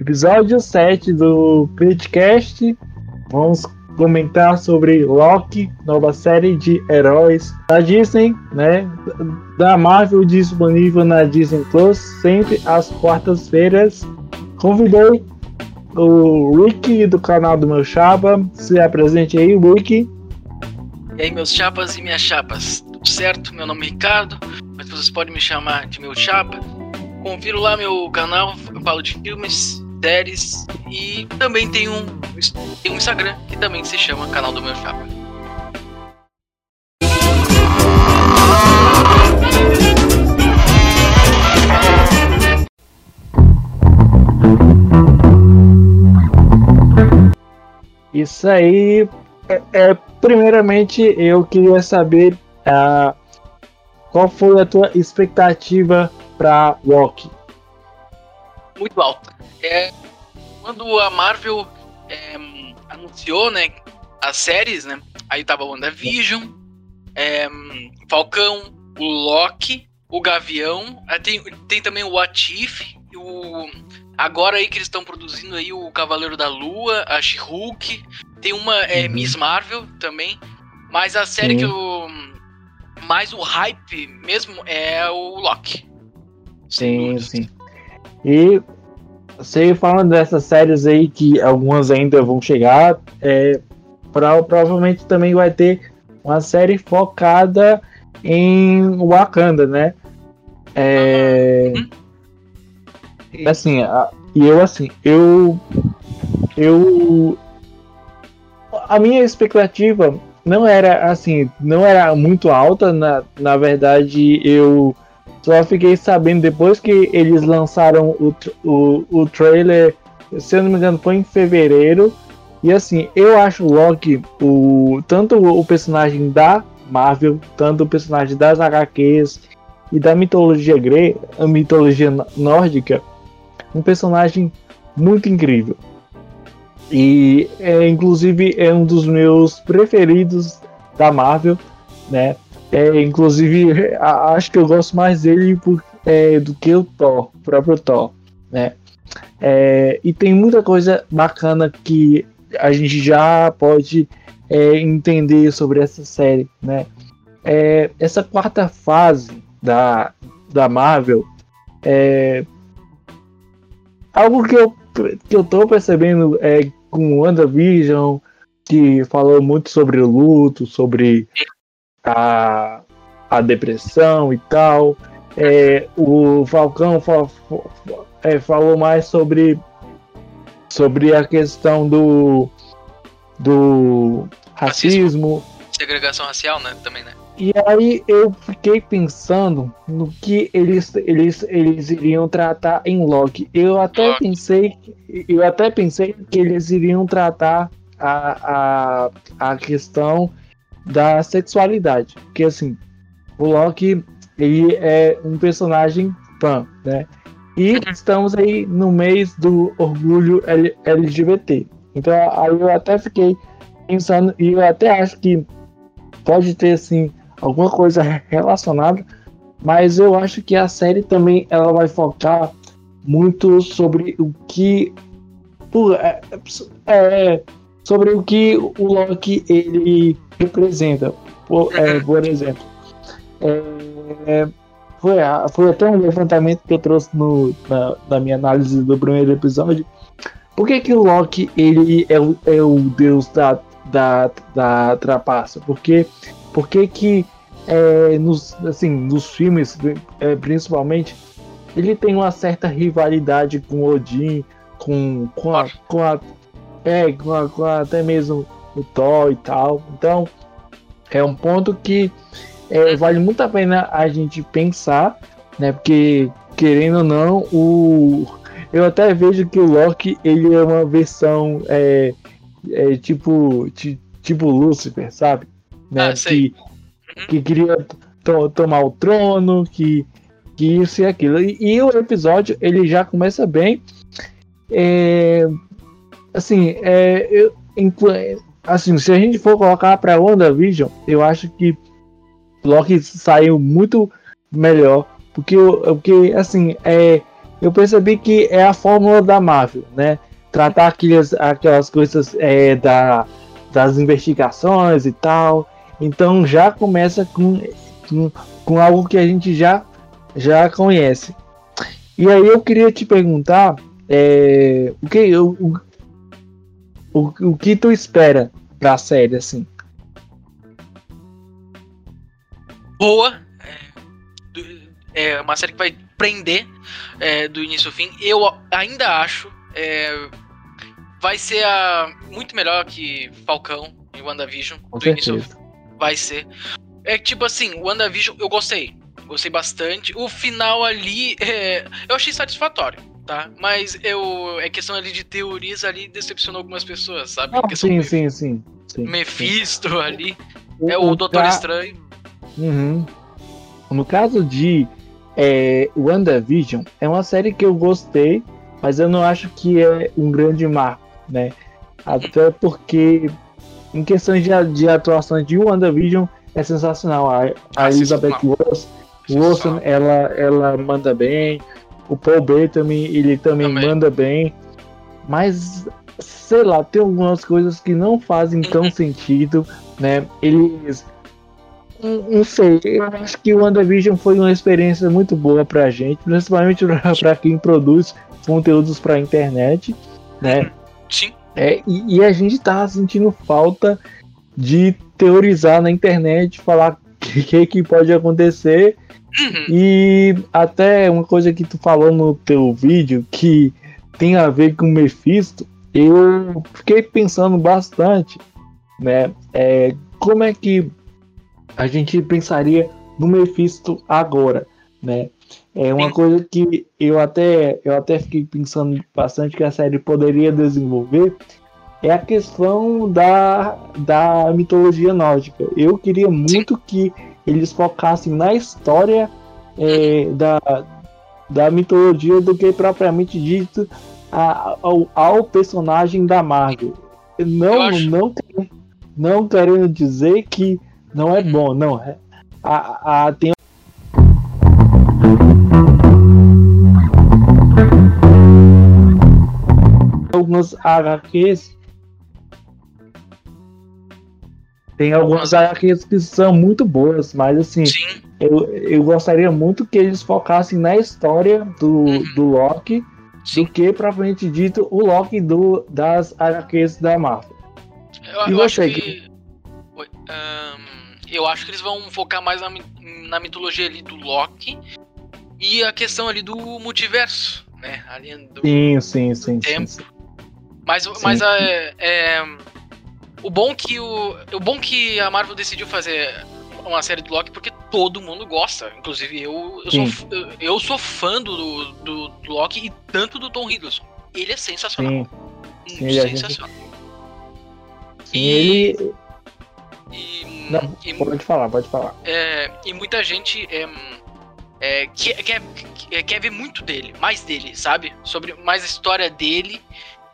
episódio 7 do podcast. Vamos comentar sobre Loki, nova série de heróis da Disney, né? Da Marvel disponível na Disney Plus, sempre às quartas-feiras. Convidei o Rick do canal do meu Chapa. Se apresente aí, Rick. E aí, meus chapas e minhas chapas, tudo certo? Meu nome é Ricardo, mas vocês podem me chamar de meu chapa. Confiro lá meu canal, eu falo de filmes, séries e também tem um, tem um Instagram que também se chama Canal do Meu Chapa. Isso aí. É, é, primeiramente, eu queria saber uh, qual foi a tua expectativa para Loki. Muito alta. É, quando a Marvel é, anunciou, né, as séries, né, aí tava WandaVision, é, Falcão, o Loki, o Gavião, tem, tem também o What If, o Agora aí que eles estão produzindo aí o Cavaleiro da Lua, a She-Hulk, tem uma é, uhum. Miss Marvel também, mas a série que eu mais o hype mesmo é o Loki. Sim, sim. E você falando dessas séries aí que algumas ainda vão chegar, é, pra, provavelmente também vai ter uma série focada em Wakanda, né? É, uhum assim, e eu assim, eu eu a minha expectativa não era assim, não era muito alta, na, na verdade eu só fiquei sabendo depois que eles lançaram o, o, o trailer, se eu não me engano, foi em fevereiro. E assim, eu acho o Loki, o, tanto o personagem da Marvel, tanto o personagem das HQs e da mitologia grega, a mitologia nórdica, um personagem muito incrível. E é, inclusive é um dos meus preferidos da Marvel, né? É, inclusive acho que eu gosto mais dele por, é, do que o Thor, o próprio Thor, né? É, e tem muita coisa bacana que a gente já pode é, entender sobre essa série, né? É, essa quarta fase da, da Marvel é, algo que eu, que eu tô percebendo é com WandaVision, que falou muito sobre o luto, sobre a, a depressão e tal. É, o Falcão é, falou mais sobre, sobre a questão do, do racismo. racismo. Segregação racial, né? Também, né? E aí eu fiquei pensando no que eles, eles, eles iriam tratar em Loki. Eu até pensei, eu até pensei que eles iriam tratar a, a, a questão da sexualidade. Porque assim, o Loki ele é um personagem fã, né? E uhum. estamos aí no mês do orgulho LGBT. Então aí eu até fiquei pensando, e eu até acho que pode ter assim alguma coisa relacionada, mas eu acho que a série também ela vai focar muito sobre o que por, é, é, sobre o que o Loki ele representa. Por, é, por exemplo, é, foi, foi até um levantamento que eu trouxe no, na, na, minha análise do primeiro episódio. Por que, que o Loki ele é, o, é o deus da, da, da trapaça? Porque por que que é, nos, assim, nos filmes, é, principalmente, ele tem uma certa rivalidade com Odin, com, com, a, com, a, é, com, a, com a, até mesmo o Thor e tal. Então, é um ponto que é, vale muito a pena a gente pensar, né? Porque, querendo ou não, o, eu até vejo que o Loki ele é uma versão é, é tipo, tipo Lúcifer, sabe? Né? Ah, que, que queria to tomar o trono, que, que isso e aquilo. E, e, o episódio ele já começa bem. É, assim, é, eu, assim, se a gente for colocar para WandaVision, eu acho que Loki saiu muito melhor. Porque, porque assim, é, eu percebi que é a fórmula da Marvel, né? Tratar aquelas, aquelas coisas é, da, das investigações e tal. Então já começa com, com, com algo que a gente já, já conhece. E aí eu queria te perguntar é, o, que, o, o, o que tu espera da série, assim? Boa. É, é uma série que vai prender é, do início ao fim. Eu ainda acho. É, vai ser a, muito melhor que Falcão e WandaVision. Com do certeza. início Vai ser. É tipo assim, WandaVision eu gostei. Gostei bastante. O final ali, é, eu achei satisfatório, tá? Mas eu, é questão ali de teorias ali decepcionou algumas pessoas, sabe? Ah, sim, sim, sim, sim, Mephisto sim. ali. O, é o, Doutor ca... Estranho. Uhum. No caso de é, WandaVision, é uma série que eu gostei, mas eu não acho que é um grande marco, né? Até porque, em questões de, de atuação de WandaVision, é sensacional. A, a ah, Elizabeth Wilson, ela, ela manda bem. O Paul Bettany, ele também, também, manda bem. Mas, sei lá, tem algumas coisas que não fazem tão sentido, né? Eles não sei, eu acho que o WandaVision foi uma experiência muito boa pra gente, principalmente pra quem produz conteúdos pra internet, né? Sim. É, e, e, a gente tá sentindo falta de teorizar na internet, falar o que, que pode acontecer. Uhum. E até uma coisa que tu falou no teu vídeo que tem a ver com o Mephisto, eu fiquei pensando bastante, né? É, como é que a gente pensaria no Mephisto agora, né? É uma Sim. coisa que eu até, eu até fiquei pensando bastante que a série poderia desenvolver é a questão da, da mitologia nórdica. Eu queria muito Sim. que eles focassem na história é, da, da mitologia do que propriamente dito a, ao, ao personagem da Marvel. Não, não, não querendo dizer que não é bom, não. É, a, a, tem algumas HQs. Tem algumas HQs que são muito boas, mas assim, eu, eu gostaria muito que eles focassem na história do, uhum. do Loki Sim. do que, propriamente dito, o Loki do, das HQs da Marvel. Eu, e eu você, acho que. Um eu acho que eles vão focar mais na, na mitologia ali do Loki e a questão ali do multiverso, né? Ali do, sim, sim, sim, tempo. Sim, sim. Mas, sim, mas a, é, é, o bom que o, o bom que a Marvel decidiu fazer uma série do Loki porque todo mundo gosta. Inclusive eu, eu, sou, eu, eu sou fã do, do, do, Loki e tanto do Tom Hiddleston. Ele é sensacional. Sim. Sim, é sensacional. Sim, e... ele e, Não, e, pode falar, pode falar. É, e muita gente é, é, quer, quer, quer ver muito dele, mais dele, sabe? Sobre mais a história dele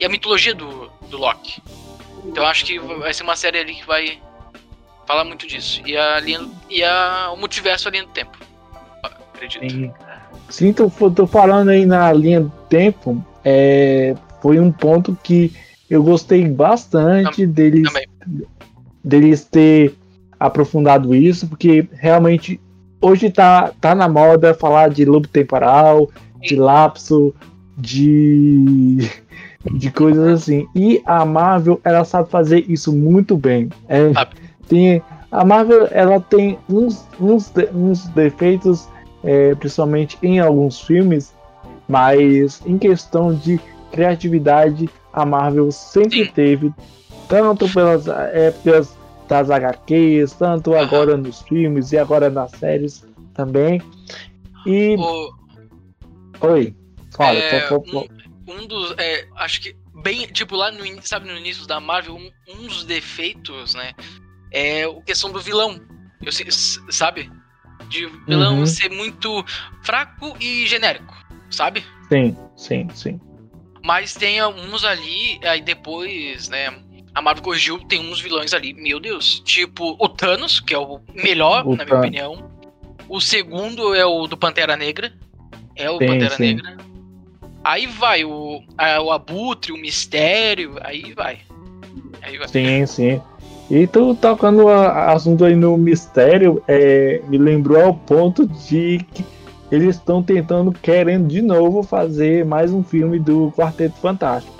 e a mitologia do, do Loki. Então acho que vai ser uma série ali que vai falar muito disso. E, a linha, e a, o multiverso ali do tempo. Acredito. Sim, Sim tô, tô falando aí na linha do tempo. É, foi um ponto que eu gostei bastante deles. Também deles ter aprofundado isso, porque realmente hoje tá, tá na moda falar de lobo temporal, de lapso, de, de coisas assim. E a Marvel, ela sabe fazer isso muito bem. É, tem, a Marvel, ela tem uns, uns, uns defeitos, é, principalmente em alguns filmes, mas em questão de criatividade, a Marvel sempre teve, tanto pelas épocas das HQs, tanto agora nos filmes e agora nas séries também. E. O... Oi, fala. É, um, dos. É, acho que bem. Tipo, lá no, sabe, no início da Marvel, um, um dos defeitos, né? É a questão do vilão. Eu, sabe? De vilão uhum. ser muito fraco e genérico, sabe? Sim, sim, sim. Mas tem alguns ali, aí depois, né? a Marvel corrigiu, tem uns vilões ali, meu Deus. Tipo, o Thanos, que é o melhor, o na minha opinião. O segundo é o do Pantera Negra. É o sim, Pantera sim. Negra. Aí vai o, a, o abutre, o mistério, aí vai. Aí vai. Sim, sim. E tu tocando a, assunto aí no mistério, é, me lembrou ao ponto de que eles estão tentando, querendo de novo fazer mais um filme do Quarteto Fantástico.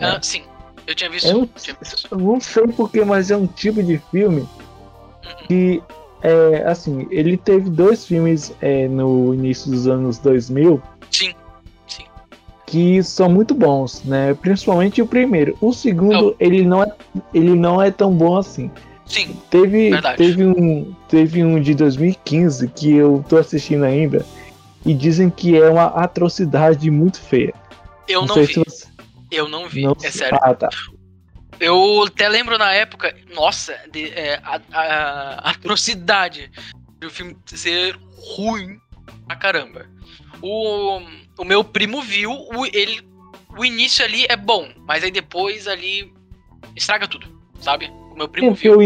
Ah, né? sim, eu tinha visto. É um, tinha visto. Não sei porquê, mas é um tipo de filme uhum. que, é, assim, ele teve dois filmes é, no início dos anos 2000. Sim, sim. Que são muito bons, né? Principalmente o primeiro. O segundo, ele não é, ele não é tão bom assim. Sim. Teve, teve um, teve um de 2015 que eu tô assistindo ainda e dizem que é uma atrocidade muito feia. Eu não, não vi. Você... Eu não vi, não é sério. Ah, tá. Eu até lembro na época, nossa, de, é, a, a, a, atrocidade do filme ser ruim pra caramba. O, o meu primo viu, o, ele, o início ali é bom, mas aí depois ali estraga tudo, sabe? O meu primo viu.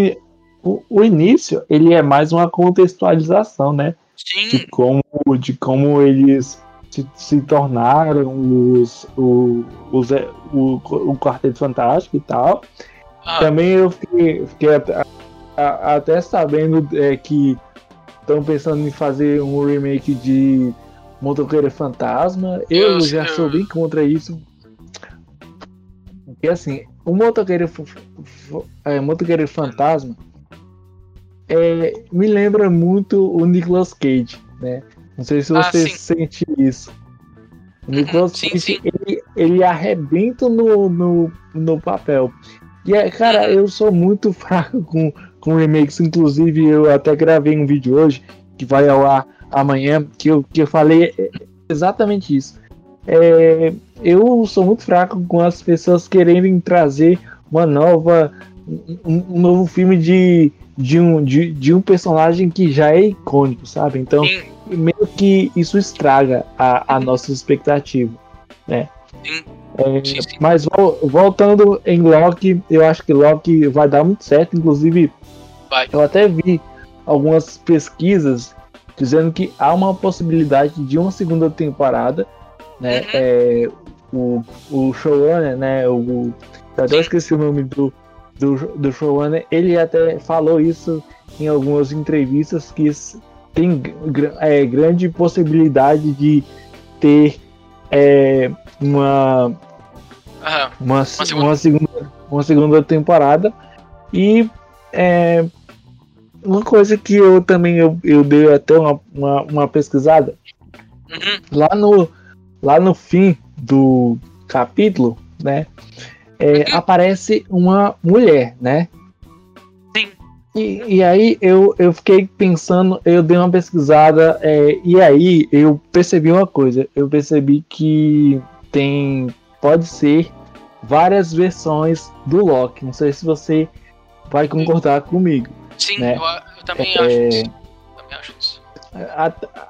O, o, início, ele é mais uma contextualização, né? Sim. De como, de como eles se, se tornaram os, os, os, o, o Quarteto Fantástico e tal. Ah. Também eu fiquei, fiquei até, a, até sabendo é, que estão pensando em fazer um remake de Motoqueiro Fantasma. Eu, eu já sou bem contra isso. Porque assim, o Motoqueiro, é, Motoqueiro Fantasma é, me lembra muito o Nicolas Cage, né? Não sei se ah, você ah, sente isso. O uhum, Nicolas sim, Cage, sim. Ele, ele arrebenta no, no, no papel. E, é, cara, uhum. eu sou muito fraco com, com remakes. Inclusive, eu até gravei um vídeo hoje, que vai ao ar amanhã, que eu, que eu falei exatamente isso. É, eu sou muito fraco com as pessoas querendo trazer uma nova um, um novo filme de de um, de, de um personagem que já é icônico, sabe? Então, Sim. meio que isso estraga a, a nossa expectativa, né? Sim. É, sim, sim. Mas voltando em Loki, eu acho que Loki vai dar muito certo. Inclusive, vai. eu até vi algumas pesquisas dizendo que há uma possibilidade de uma segunda temporada, né? Uhum. É, o, o showrunner, né? O, eu até esqueci o nome do, do, do showrunner, ele até falou isso em algumas entrevistas que tem é, grande possibilidade de ter é, uma, uhum. uma, uma, segunda. uma, segunda. uma segunda temporada e é, uma coisa que eu também eu, eu dei até uma, uma, uma pesquisada uhum. lá no lá no fim do capítulo né é, uhum. aparece uma mulher, né? Sim. E, e aí eu, eu fiquei pensando, eu dei uma pesquisada, é, e aí eu percebi uma coisa, eu percebi que tem, pode ser várias versões do Loki. Não sei se você vai concordar comigo. Sim, né? eu, eu, também é, acho isso. Também acho isso.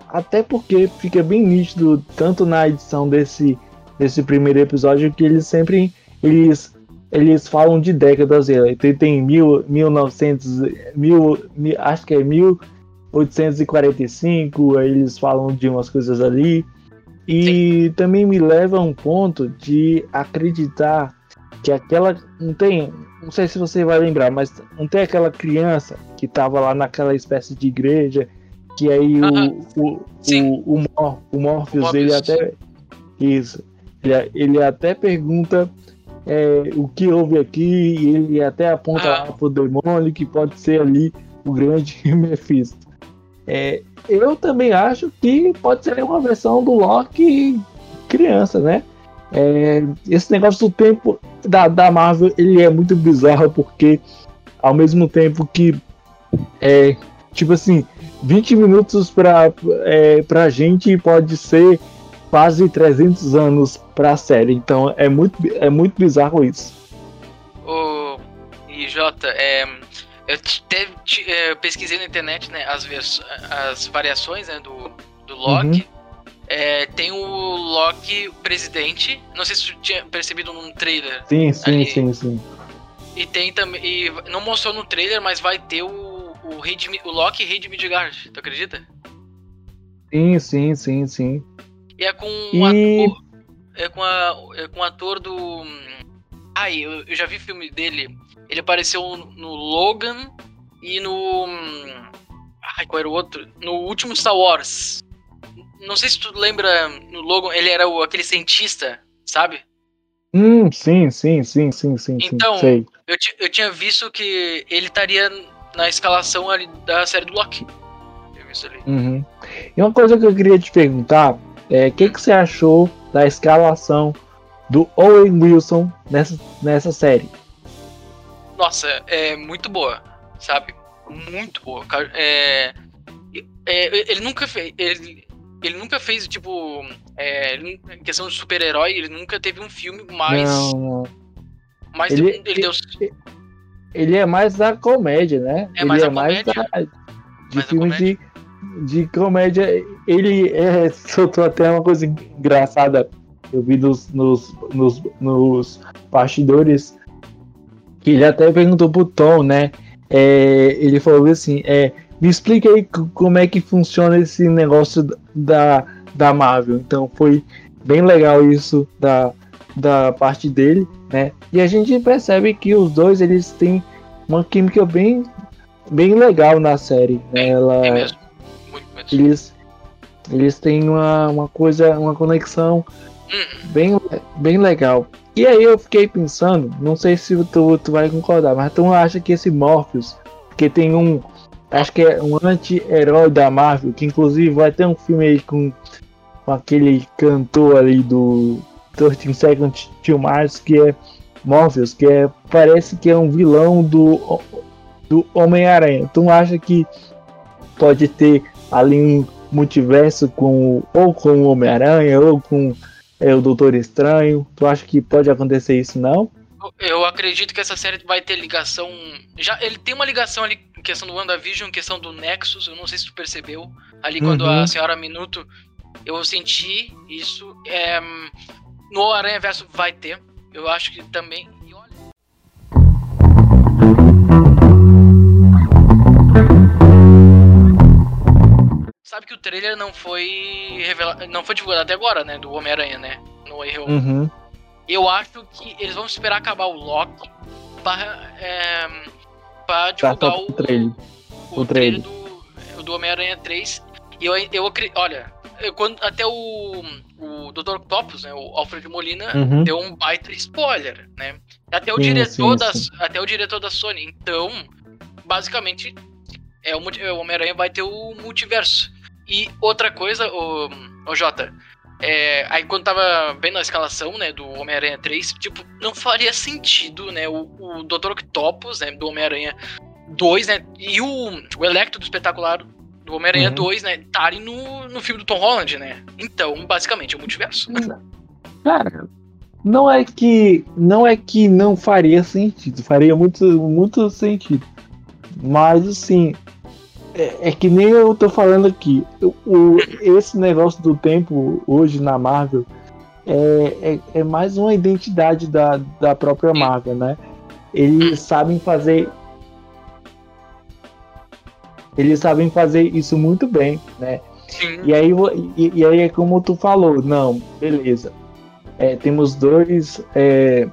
Até porque fica bem nítido, tanto na edição desse, desse primeiro episódio, que eles sempre eles, eles falam de décadas. Tem, tem mil, 1900, mil, acho que é 1845, aí eles falam de umas coisas ali. E Sim. também me leva a um ponto de acreditar que aquela. Não tem. Não sei se você vai lembrar, mas não tem aquela criança que estava lá naquela espécie de igreja. Que aí uh -huh. o, o, o, o, Mor, o Morpheus, ele até. Isso. Ele, ele até pergunta é, o que houve aqui, e ele até aponta ah. lá pro demônio que pode ser ali o grande Mephisto. É, eu também acho que pode ser uma versão do Loki criança, né? É, esse negócio do tempo da, da Marvel ele é muito bizarro porque ao mesmo tempo que é tipo assim 20 minutos para é, pra gente pode ser quase 300 anos para a série. Então é muito, é muito bizarro isso. O e Jota, é, eu te, te, é, pesquisei na internet né, as, as variações né, do, do Loki. Uhum. É, tem o Loki presidente. Não sei se tu tinha percebido num trailer. Sim, sim, ali. sim, sim. E tem também. E não mostrou no trailer, mas vai ter o, o, rei de, o Loki rei de Midgard. Tu acredita? Sim, sim, sim, sim. E é com um e... ator. é com, a, é com o ator do. Ai, eu, eu já vi filme dele. Ele apareceu no Logan e no. Ai, qual era o outro? No último Star Wars. Não sei se tu lembra no Logan, ele era o, aquele cientista, sabe? Hum, sim, sim, sim, sim, sim. Então, sim, eu, eu tinha visto que ele estaria na escalação ali da série do Loki. Eu vi isso ali. Uhum. E uma coisa que eu queria te perguntar é o que, que você achou da escalação do Owen Wilson nessa, nessa série? Nossa, é muito boa, sabe? Muito boa. É, é, ele nunca fez. Ele, ele nunca fez, tipo. É, em questão de super-herói, ele nunca teve um filme mais. Não, não. mais Ele- ele, deu. Ele é mais da comédia, né? É ele mais é a mais comédia. da, de Mais filme comédia. de, de comédia. Ele é, soltou até uma coisa engraçada. Eu vi nos, nos, nos, nos bastidores que ele até perguntou pro Tom, né? É, ele falou assim: é, me explica aí como é que funciona esse negócio da, da Marvel. Então foi bem legal isso da, da parte dele, né? E a gente percebe que os dois eles têm uma química bem, bem legal na série. né? Ela, É mesmo. Muito mesmo. eles, eles têm uma, uma coisa, uma conexão Hum, bem, bem legal. E aí eu fiquei pensando, não sei se tu, tu vai concordar, mas tu acha que esse Morpheus, que tem um, acho que é um anti-herói da Marvel, que inclusive vai ter um filme aí com, com aquele cantor ali do 13 Seconds to Mars, que é Morpheus, que é, parece que é um vilão do, do Homem-Aranha. Tu acha que pode ter ali um multiverso com ou com o Homem-Aranha ou com é, o Doutor Estranho. Tu acha que pode acontecer isso não? Eu acredito que essa série vai ter ligação. Já ele tem uma ligação ali em questão do WandaVision, em questão do Nexus. Eu não sei se tu percebeu. Ali quando Uhum. a senhora Minuto, eu senti isso. É, no Aranha Verso vai ter. Eu acho que também. E olha. Sabe que o trailer não foi revelado, não foi divulgado até agora, né? Do Homem-Aranha, né? No Way Home. Uhum. Eu acho que eles vão esperar acabar o Loki para, é, para divulgar o, trailer. o o trailer do, do Homem-Aranha 3. E eu, eu acredito. Olha, eu- quando, até o, o Dr. Octopus, né, o Alfred Molina, Uhum. deu um baita spoiler, né? Até o Sim, diretor sim, da, sim. até o diretor da Sony. Então, basicamente, é o, o Homem-Aranha vai ter o multiverso. E outra coisa, o, o Jota, é, aí quando tava vendo a escalação, né, do Homem-Aranha 3, tipo, não faria sentido, né, o, o Dr. Octopus, né, do Homem-Aranha 2, né, e o, o Electro do Espetacular do Homem-Aranha Uhum. 2, né, estarem no, no filme do Tom Holland, né. Então, basicamente, é o multiverso. Cara, não é que não é que não faria sentido, faria muito, muito sentido. Mas assim, é, é que nem eu tô falando aqui. O, esse negócio do tempo hoje na Marvel é, é, é mais uma identidade da, da própria Marvel, né? Eles sabem fazer. Eles sabem fazer isso muito bem, né? Sim, E aí, e, e aí é como tu falou, não, beleza. É, temos dois, é,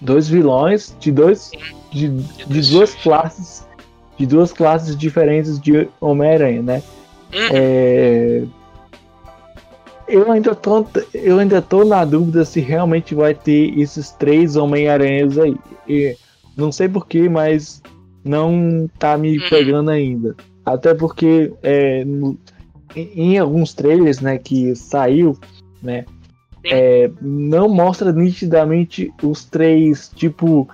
dois vilões de dois de, de duas classes de duas classes diferentes de Homem-Aranha, né? Uhum. É, eu ainda tô eu ainda tô na dúvida se realmente vai ter esses três Homem-Aranhas aí. E não sei porquê, mas não tá me Uhum. pegando ainda. Até porque é, no- em, em alguns trailers, né, que saiu, né, é, não mostra nitidamente os três, tipo,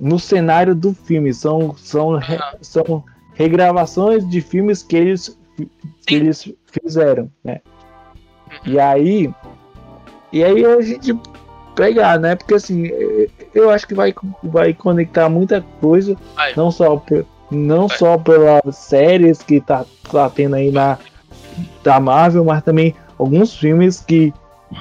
no cenário do filme. São, são, re- são regravações de filmes que eles, que Sim. eles fizeram, né. Uhum. E aí, e aí a gente pegar, né, porque assim, eu acho que vai, vai conectar muita coisa, não só, não só pelas séries que tá, tá tendo aí na da Marvel, mas também alguns filmes que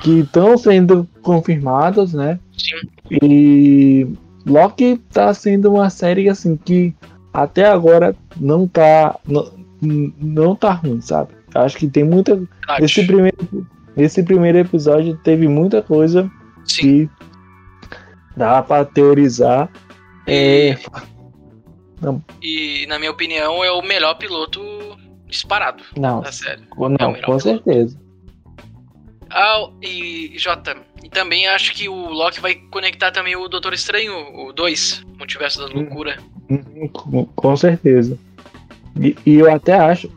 que estão sendo confirmados, né? Sim. E Loki tá sendo uma série assim que até agora não tá não, não tá ruim, sabe? Acho que tem muita esse primeiro nesse primeiro episódio teve muita coisa Sim. que dá pra teorizar. É, E, na minha opinião, é o melhor piloto disparado não, da série. não, É com piloto. certeza. Ah, e Jota, e também acho que o Loki vai conectar também o Doutor Estranho, o 2, Multiverso da Hum. Loucura. Uhum, Com, com certeza. E, e eu até acho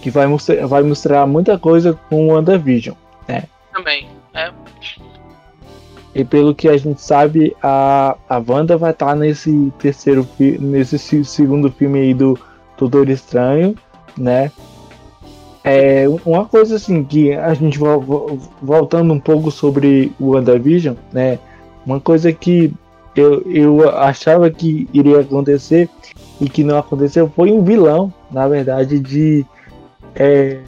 que vai mostrar, vai mostrar muita coisa com o WandaVision. Também. É. E pelo que a gente sabe, a, a Wanda vai estar nesse terceiro nesse se- segundo filme aí do Doutor Estranho, né? É uma coisa assim que a gente vo- vo- voltando um pouco sobre o WandaVision, né? Uma coisa que eu, eu achava que iria acontecer e que não aconteceu foi um vilão, na verdade, de é,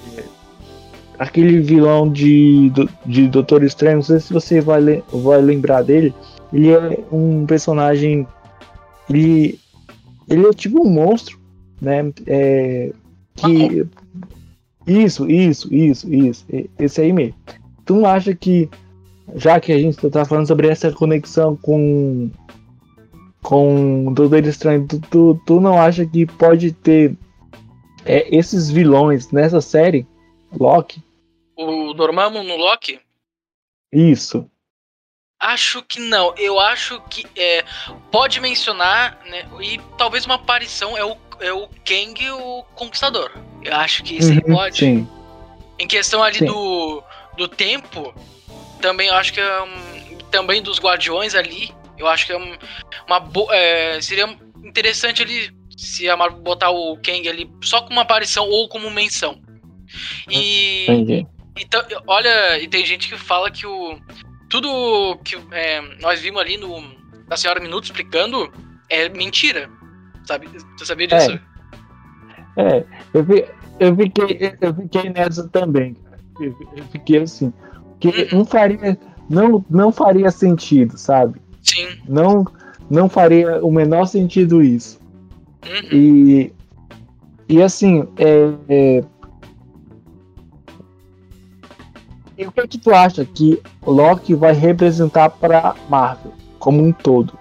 aquele vilão de, de Doutor Estranho, não sei se você vai, vai lembrar dele. Ele é um personagem. Ele, ele é tipo um monstro, né? É, que. Isso, isso, isso, isso. Esse aí mesmo. Tu não acha que, já que a gente tá falando sobre essa conexão com. Com Doutor Estranho, tu, tu, tu não acha que pode ter é, esses vilões nessa série? Loki? O Dormammu no Loki? Isso. Acho que não. Eu acho que é, pode mencionar, né? E talvez uma aparição é o, é o Kang o Conquistador. Eu acho que isso aí Uhum, pode. Sim. Em questão ali Sim. do, do tempo, também eu acho que é um, também dos Guardiões ali, eu acho que é um, uma boa. seria interessante ali se a Marvel botar o Kang ali só como aparição ou como menção. E, Entendi. então, olha, e tem gente que fala que o tudo que é, nós vimos ali no da Senhora Minuto explicando é mentira. Sabe? Você sabia disso? É, eu, fi- eu, fiquei, eu fiquei nessa também, cara. Eu, eu fiquei assim. Que Uhum. não faria. Não, não faria sentido, sabe? Sim. Não, não faria o menor sentido isso. Uhum. E, e assim, é, é, e o que, que tu acha que Loki vai representar para Marvel como um todo?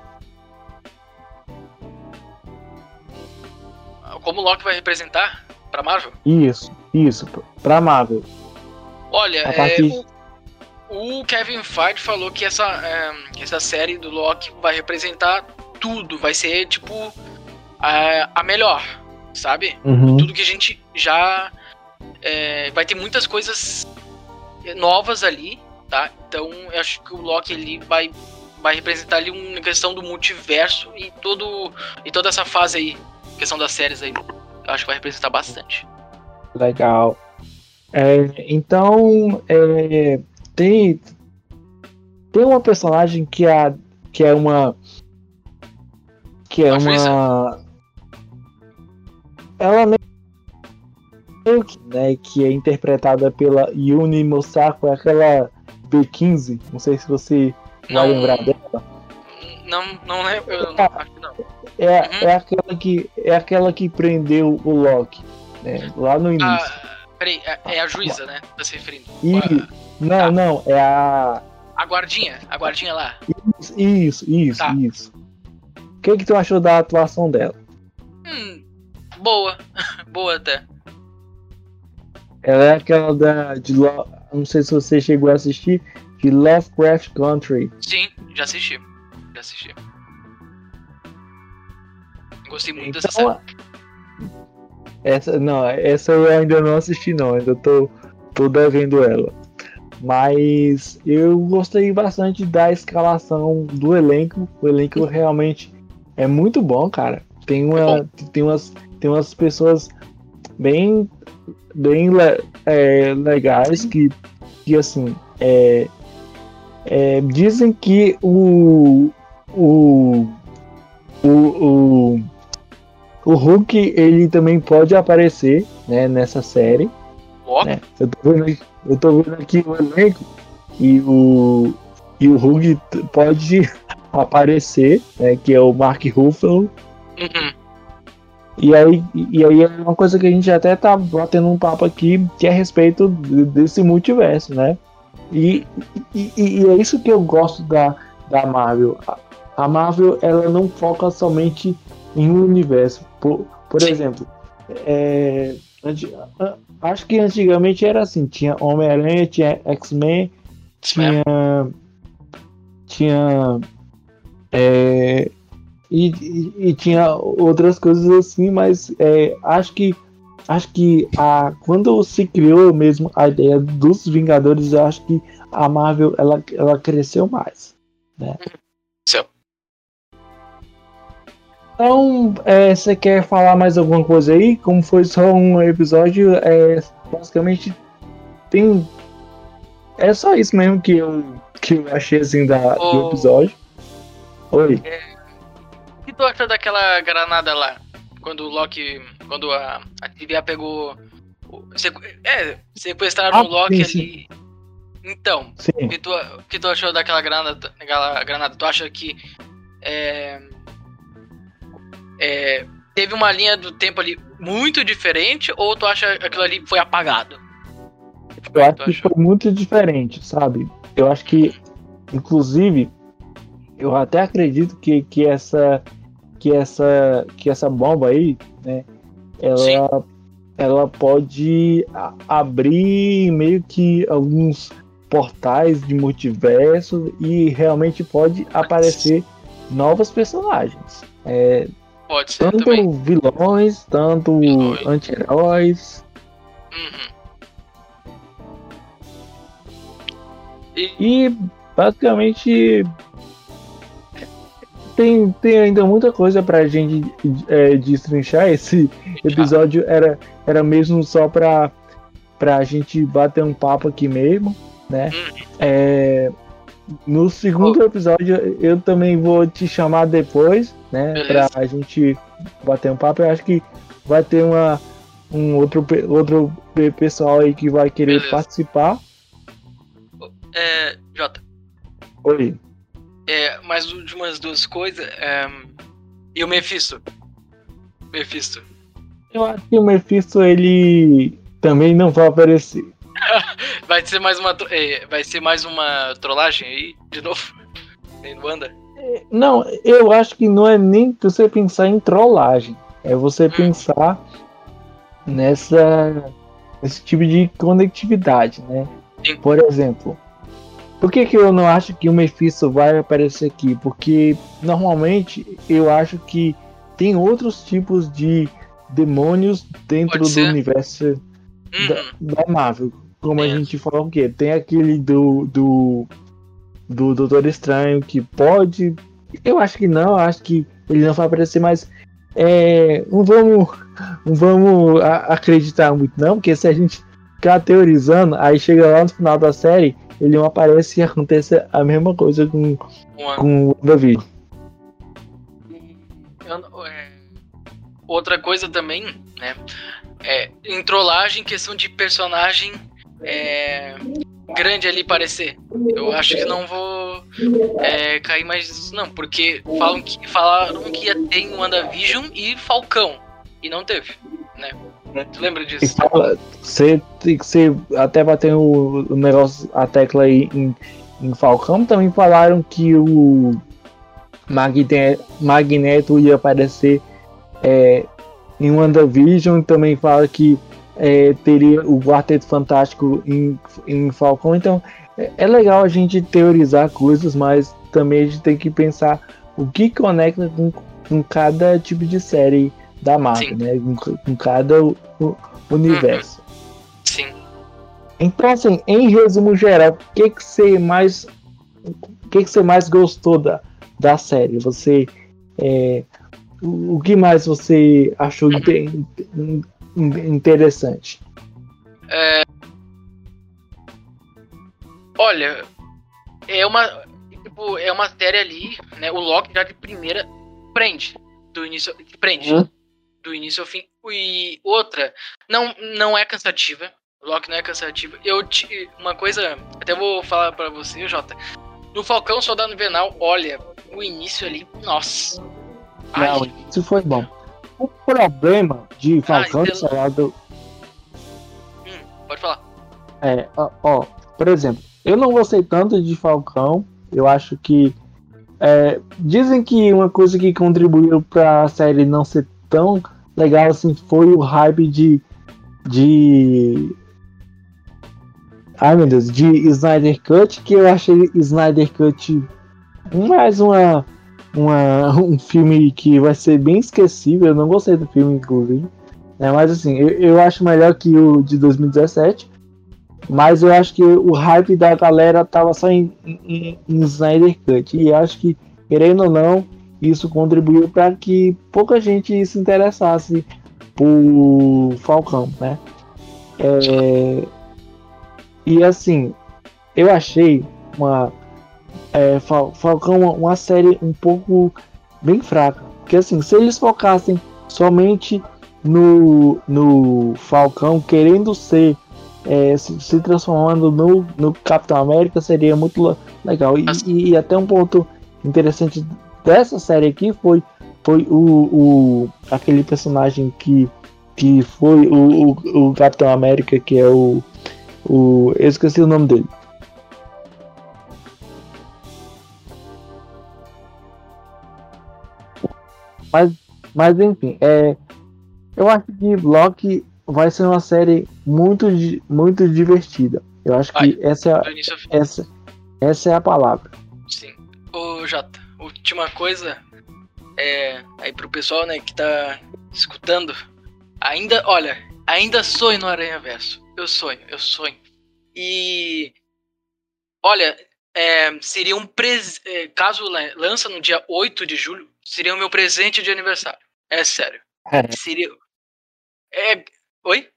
Como Loki vai representar pra Marvel? Isso, isso, para Marvel. Olha, A é, partir- o, o Kevin Feige falou que essa, é, essa série do Loki vai representar tudo, vai ser tipo a, a melhor, sabe? Uhum. Tudo que a gente já é, vai ter muitas coisas novas ali, tá? Então eu acho que o Loki ele vai vai representar ali uma questão do multiverso e todo e toda essa fase aí, questão das séries aí. Acho que vai representar bastante. Legal. É, então, é, tem, tem uma personagem que é, que é uma. Que é uma. Ela meio que, né, que é interpretada pela Yuni Mosako, é aquela B15, não sei se você vai Não- lembrar dela. Não, não lembro, eu não, acho que não. É, Uhum. é, aquela que, é aquela que prendeu o Loki, né, lá no início. Ah, peraí, é, é a juíza, né? Tá se referindo. E, não, Tá. não, é a. A guardinha, a guardinha lá. Isso, isso, Tá. isso. O que, que tu achou da atuação dela? Hum, boa, boa até. Ela é aquela da. De, Lo- não sei se você chegou a assistir, de Lovecraft Country. Sim, já assisti. Já assisti. Gostei muito dessa série. Então, essa, não, essa eu ainda não assisti, não. Ainda tô, tô devendo ela. Mas eu gostei bastante da escalação do elenco. O elenco realmente é muito bom, cara. Tem, uma, tem, umas, tem umas pessoas bem, bem é, legais que, que assim, é, é, dizem que o, o, o, o, o Hulk ele também pode aparecer né, nessa série. Ó, né? Eu, tô vendo, aqui- eu tô vendo aqui o elenco e o, e o Hulk pode aparecer, né, que é o Mark Ruffalo. uhum. E aí, e aí é uma coisa que a gente até tá batendo um papo aqui, que é a respeito desse multiverso, né? E, e, e é isso que eu gosto da, da Marvel. A Marvel, ela não foca somente em um universo. Por, por exemplo, é, acho que antigamente era assim, tinha Homem-Aranha, tinha X-Men, tinha... Tinha... É, e, e, e, tinha outras coisas assim, mas é, acho que acho que a, quando se criou mesmo a ideia dos Vingadores, eu acho que a Marvel ela, ela cresceu mais. Né? Então, é, você quer falar mais alguma coisa aí? Como foi só um episódio, é, basicamente tem. É só isso mesmo que eu, que eu achei assim da, oh. do episódio. Oi. É o que tu acha daquela granada lá? Quando o Loki. Quando a, a TVA pegou. Sequ, é, sequestraram ah, o Loki sim, ali. Sim. Então, o que, tu, que tu achou daquela granada, daquela granada? Tu acha que. É, é, teve uma linha do tempo ali muito diferente ou tu acha que aquilo ali foi apagado? Eu acho que foi muito diferente, sabe? Eu acho que, inclusive, eu até acredito que, que essa que essa que essa bomba aí, né, ela ela pode abrir meio que alguns portais de multiverso e realmente pode aparecer novos personagens. É, pode ser tanto também. vilões, tanto anti-heróis. Uhum. E... e basicamente tem, tem ainda muita coisa pra gente é, destrinchar. Esse episódio era, era mesmo só pra, pra gente bater um papo aqui mesmo, né? É, no segundo episódio eu também vou te chamar depois, né? Beleza. Pra gente bater um papo. Eu acho que vai ter uma, um outro, outro pessoal aí que vai querer Beleza. participar. É, Jota. Oi. É, mais umas duas coisas. É, e o Mephisto. Mephisto. Eu acho que o Mephisto ele também não vai aparecer. vai ser mais uma é, vai ser mais uma trollagem aí de novo. No anda. É, não, eu acho que não é nem você pensar em trollagem, é você hum. pensar nessa esse tipo de conectividade, né? Sim. Por exemplo, por que, que eu não acho que o Mephisto vai aparecer aqui? Porque normalmente eu acho que tem outros tipos de demônios dentro do universo uhum. da, da, Marvel. Como a gente falou o quê? Tem aquele do, do, do Doutor Estranho que pode. Eu acho que não, acho que ele não vai aparecer, mas é, não vamos, não vamos acreditar muito, não, porque se a gente ficar teorizando, aí chega lá no final da série ele não aparece e acontece a mesma coisa com, Uma... com o Davi. É, outra coisa também, né? É, em trollagem, questão de personagem é, grande ali parecer. Eu acho que não vou é, cair mais nisso, não, porque falam que, falaram que ia ter em WandaVision e Falcão, e não teve, né? Tu lembra disso? Você, você até bateu o, negócio, a tecla aí em, em Falcão, também falaram que o Magneto, Magneto ia aparecer é, em WandaVision, também fala que é, teria o Quarteto Fantástico em, em Falcão, então é, é legal a gente teorizar coisas, mas também a gente tem que pensar o que conecta com, com cada tipo de série da Marvel, Sim. né? Com, com cada universo. Uhum. Sim. Então, assim, em resumo geral, o que, que você mais. O que, que você mais gostou da, da série? Você. É, o que mais você achou uhum. Interessante? É... Olha, é uma. Tipo, é uma série ali, né? O Loki já de primeira prende. Do início. Prende. Uhum do início ao fim. E outra, não, não é cansativa. Loki não é cansativa. Eu te, uma coisa, até vou falar para você, Jota. No Falcão Soldado Invernal, olha, o início ali, nossa. Não, isso foi bom. O problema de Falcão então- e Soldado Hum, pode falar. é, ó, ó, por exemplo, eu não gostei tanto de Falcão. Eu acho que é, dizem que uma coisa que contribuiu para a série não ser tão legal assim foi o hype de de ai meu Deus, de Snyder Cut, que eu achei Snyder Cut mais uma, uma um filme que vai ser bem esquecível. Eu não gostei do filme, inclusive. né, mas assim, eu, eu acho melhor que o de 2017. Mas eu acho que o hype da galera tava só em, em, em Snyder Cut. E acho que, querendo ou não, isso contribuiu para que pouca gente se interessasse por Falcão, né? É, e assim, eu achei uma é, Fal- Falcão uma, uma série um pouco bem fraca. Porque assim, se eles focassem somente no, no Falcão querendo ser é, se, se transformando no, no Capitão América seria muito le- legal. E, e- e até um ponto interessante dessa série aqui foi, foi o, o aquele personagem que, que foi o, o, o Capitão América, que é o, o. Eu esqueci o nome dele. Mas, mas enfim, é, eu acho que Loki vai ser uma série muito, muito divertida. Eu acho que essa, é a- essa, essa é a palavra. Sim. Ô, Jota, última coisa. É. Aí pro pessoal, né, que tá escutando. Ainda, olha, ainda sonho no Aranha Verso. Eu sonho, eu sonho. E. Olha, é, seria um pres... é, caso la- lança no dia 8 de julho, seria o meu presente de aniversário. É sério. É. Seria. É. Oi?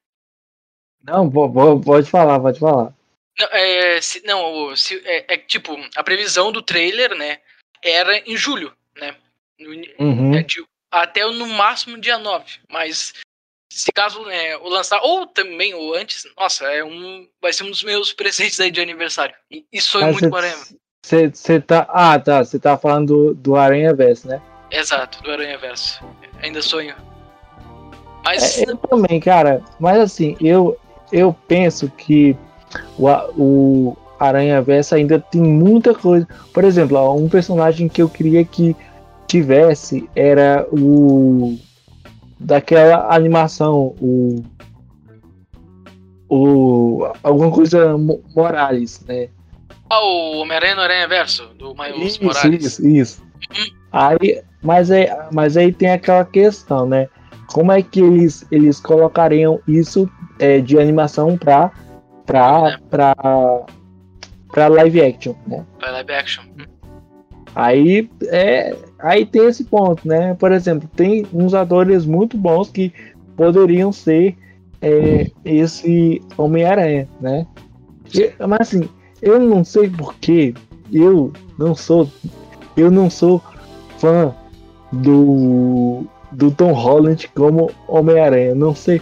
Não, po- po- pode falar, pode falar. Não, é, se- não, se- é, é tipo, a previsão do trailer, né? Era em julho, né? Uhum. é de- até no máximo dia 9. Mas se caso né, o lançar, ou também ou antes, nossa, é um, vai ser um dos meus presentes aí de aniversário. E, e sonho muito com o Aranha. Você você tá. Ah, tá. Você tá falando do, do Aranha Verso, né? Exato, do Aranha Verso. Ainda sonho. Mas É, eu também, cara. Mas assim, eu, eu penso que o, o Aranha Verso ainda tem muita coisa. Por exemplo, ó, um personagem que eu queria que tivesse era o. Daquela animação, o. O. Alguma coisa Mo- Morales, né? ah, o Homem-Aranha no Aranha Verso, do Miles Isso, Morales. isso, isso. Aí, mas, aí, mas aí tem aquela questão, né? Como é que eles, eles colocariam isso é, de animação pra, pra, É. pra, pra live action, né? Vai live action. Aí, é, aí tem esse ponto, né? Por exemplo, tem uns atores muito bons que poderiam ser é, esse Homem-Aranha, né? Mas assim, eu não sei porquê, eu não sou, eu não sou fã do, do Tom Holland como Homem-Aranha. Não sei,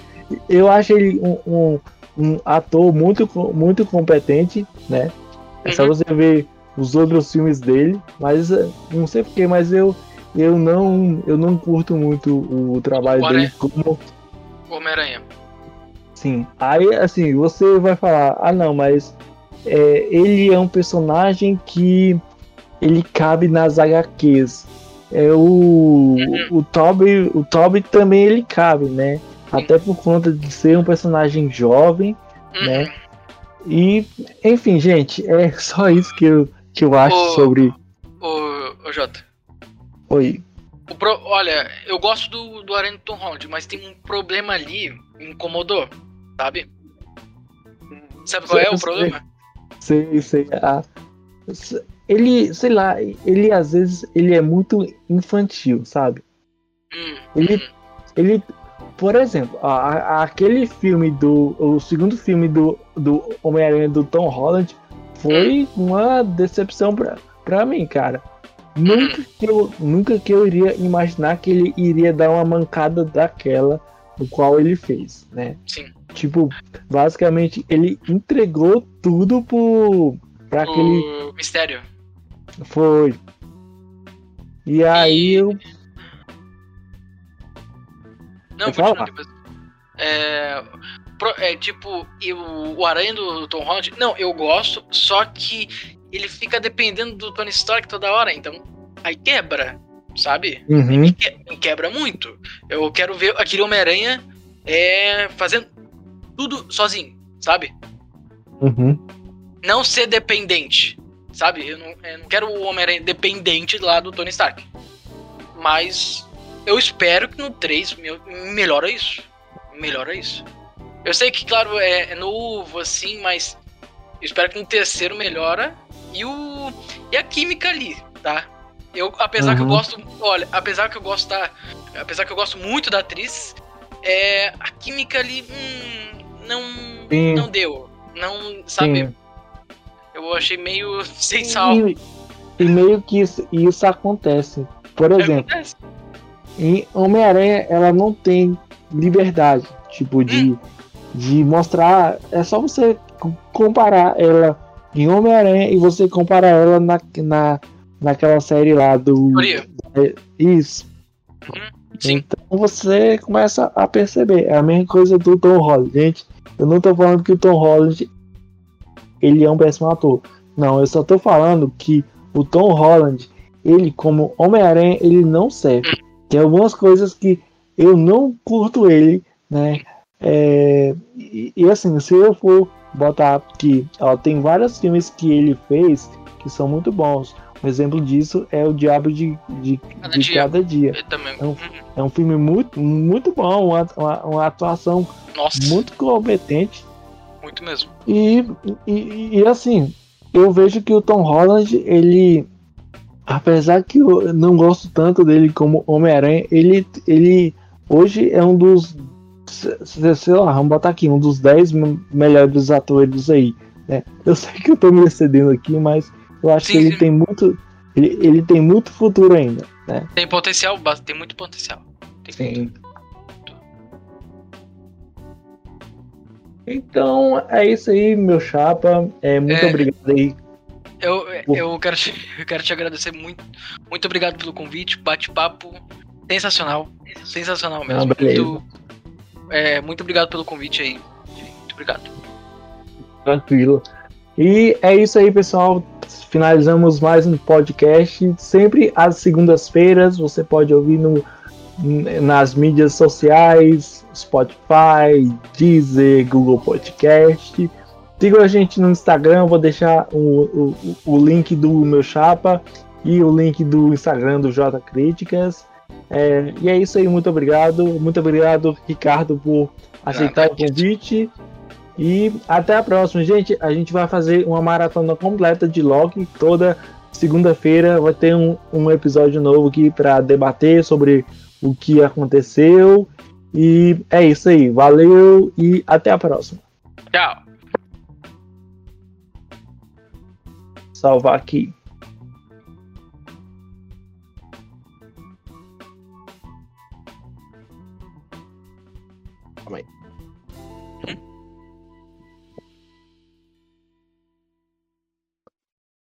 eu acho ele um, um, um ator muito, muito competente, né? É só Uhum. você ver os outros filmes dele, mas eh, não sei porquê, mas eu, eu não eu não curto muito o trabalho O dele como Homem-Aranha. Sim. Aí, assim, você vai falar, ah não, mas é, ele é um personagem que ele cabe nas HQs. É o, o Toby, o Toby também ele cabe, né? Até por conta de ser um personagem jovem, Uhum. né? E, enfim, gente, é só isso que eu, que eu acho Ô. sobre. Ô, ô Jota. Oi. O pro- Olha, eu gosto do, do Tom Holland, mas tem um problema ali, me incomodou, sabe? Sabe qual é o Sei, problema? Sei, sei. Ah, s- ele, sei lá, ele às vezes ele é muito infantil, sabe? Hum, Ele- hum. Ele, por exemplo, a- aquele filme do. O segundo filme do, do Homem-Aranha do Tom Holland foi uma decepção pra, pra mim, cara. Nunca que, eu, nunca que eu iria imaginar que ele iria dar uma mancada daquela no qual ele fez, né? Sim. Tipo, basicamente ele entregou tudo pro, pra aquele. O mistério. Foi. E aí eu. Não, continua depois. É, é tipo, eu, o Aranha do Tom Holland, não, eu gosto, só que ele fica dependendo do Tony Stark toda hora, então aí quebra, sabe? Uhum. Me, que, me, quebra muito. Eu quero ver aquele Homem-Aranha é, fazendo tudo sozinho, sabe? Uhum. Não ser dependente, sabe? Eu não, eu não quero o Homem-Aranha dependente lá do Tony Stark. Mas eu espero que no 3 melhora isso. Melhora isso. Eu sei que, claro, é, é novo, assim, mas eu espero que no terceiro melhora. E o. E a química ali, tá? Eu, apesar uhum. que eu uhum. gosto. Olha, apesar que eu gosto da. Apesar que eu gosto muito da atriz, é, a química ali hum, não. Sim. Não deu. Não. Sabe? Sim. Eu achei meio sem sal. E, e meio que isso, isso acontece. Por exemplo, acontece. em Homem-Aranha ela não tem liberdade, tipo, de, hum. de mostrar. É só você comparar ela em Homem-Aranha e você comparar ela na, na, naquela série lá do. É, isso. Uhum. Então você começa a perceber. É a mesma coisa do Tom Holland. Gente, eu não tô falando que o Tom Holland ele é um péssimo ator. Não, eu só tô falando que o Tom Holland, ele como Homem-Aranha, ele não serve. Tem algumas coisas que eu não curto ele, né? É, e, e, assim, se eu for botar aqui, ó, tem vários filmes que ele fez que são muito bons. Um exemplo disso é o Diabo de, de, cada, de dia. cada dia. É um, uhum. é um, filme muito, muito bom, uma, uma, uma atuação Nossa. muito competente. Muito mesmo. E, e, e, assim, eu vejo que o Tom Holland, ele. Apesar que eu não gosto tanto dele como Homem-Aranha, ele, ele hoje é um dos. Sei lá, vamos botar aqui, um dos 10 melhores atores aí. Né? Eu sei que eu tô me excedendo aqui, mas eu acho sim, que ele sim. tem muito. Ele, ele tem muito futuro ainda. Né? Tem potencial, tem muito potencial. Tem sim. Muito. Então é isso aí, meu chapa. É, muito é, obrigado aí. Eu, eu, quero te, eu quero te agradecer muito. Muito obrigado pelo convite. Bate-papo sensacional. Sensacional mesmo. Ah, muito, é, muito obrigado pelo convite aí. Muito obrigado. Tranquilo. E é isso aí, pessoal finalizamos mais um podcast. Sempre às segundas-feiras você pode ouvir no, nas mídias sociais, Spotify, Deezer, Google Podcast. Siga a gente no Instagram, vou deixar o, o, o link do meu chapa e o link do Instagram do J Críticas. É, e é isso aí, muito obrigado. Muito obrigado, Ricardo, por aceitar o convite. E até a próxima, gente. A gente vai fazer uma maratona completa de Loki. Toda segunda-feira vai ter um, um episódio novo aqui para debater sobre o que aconteceu. E é isso aí. Valeu e até a próxima. Tchau. Salvar aqui.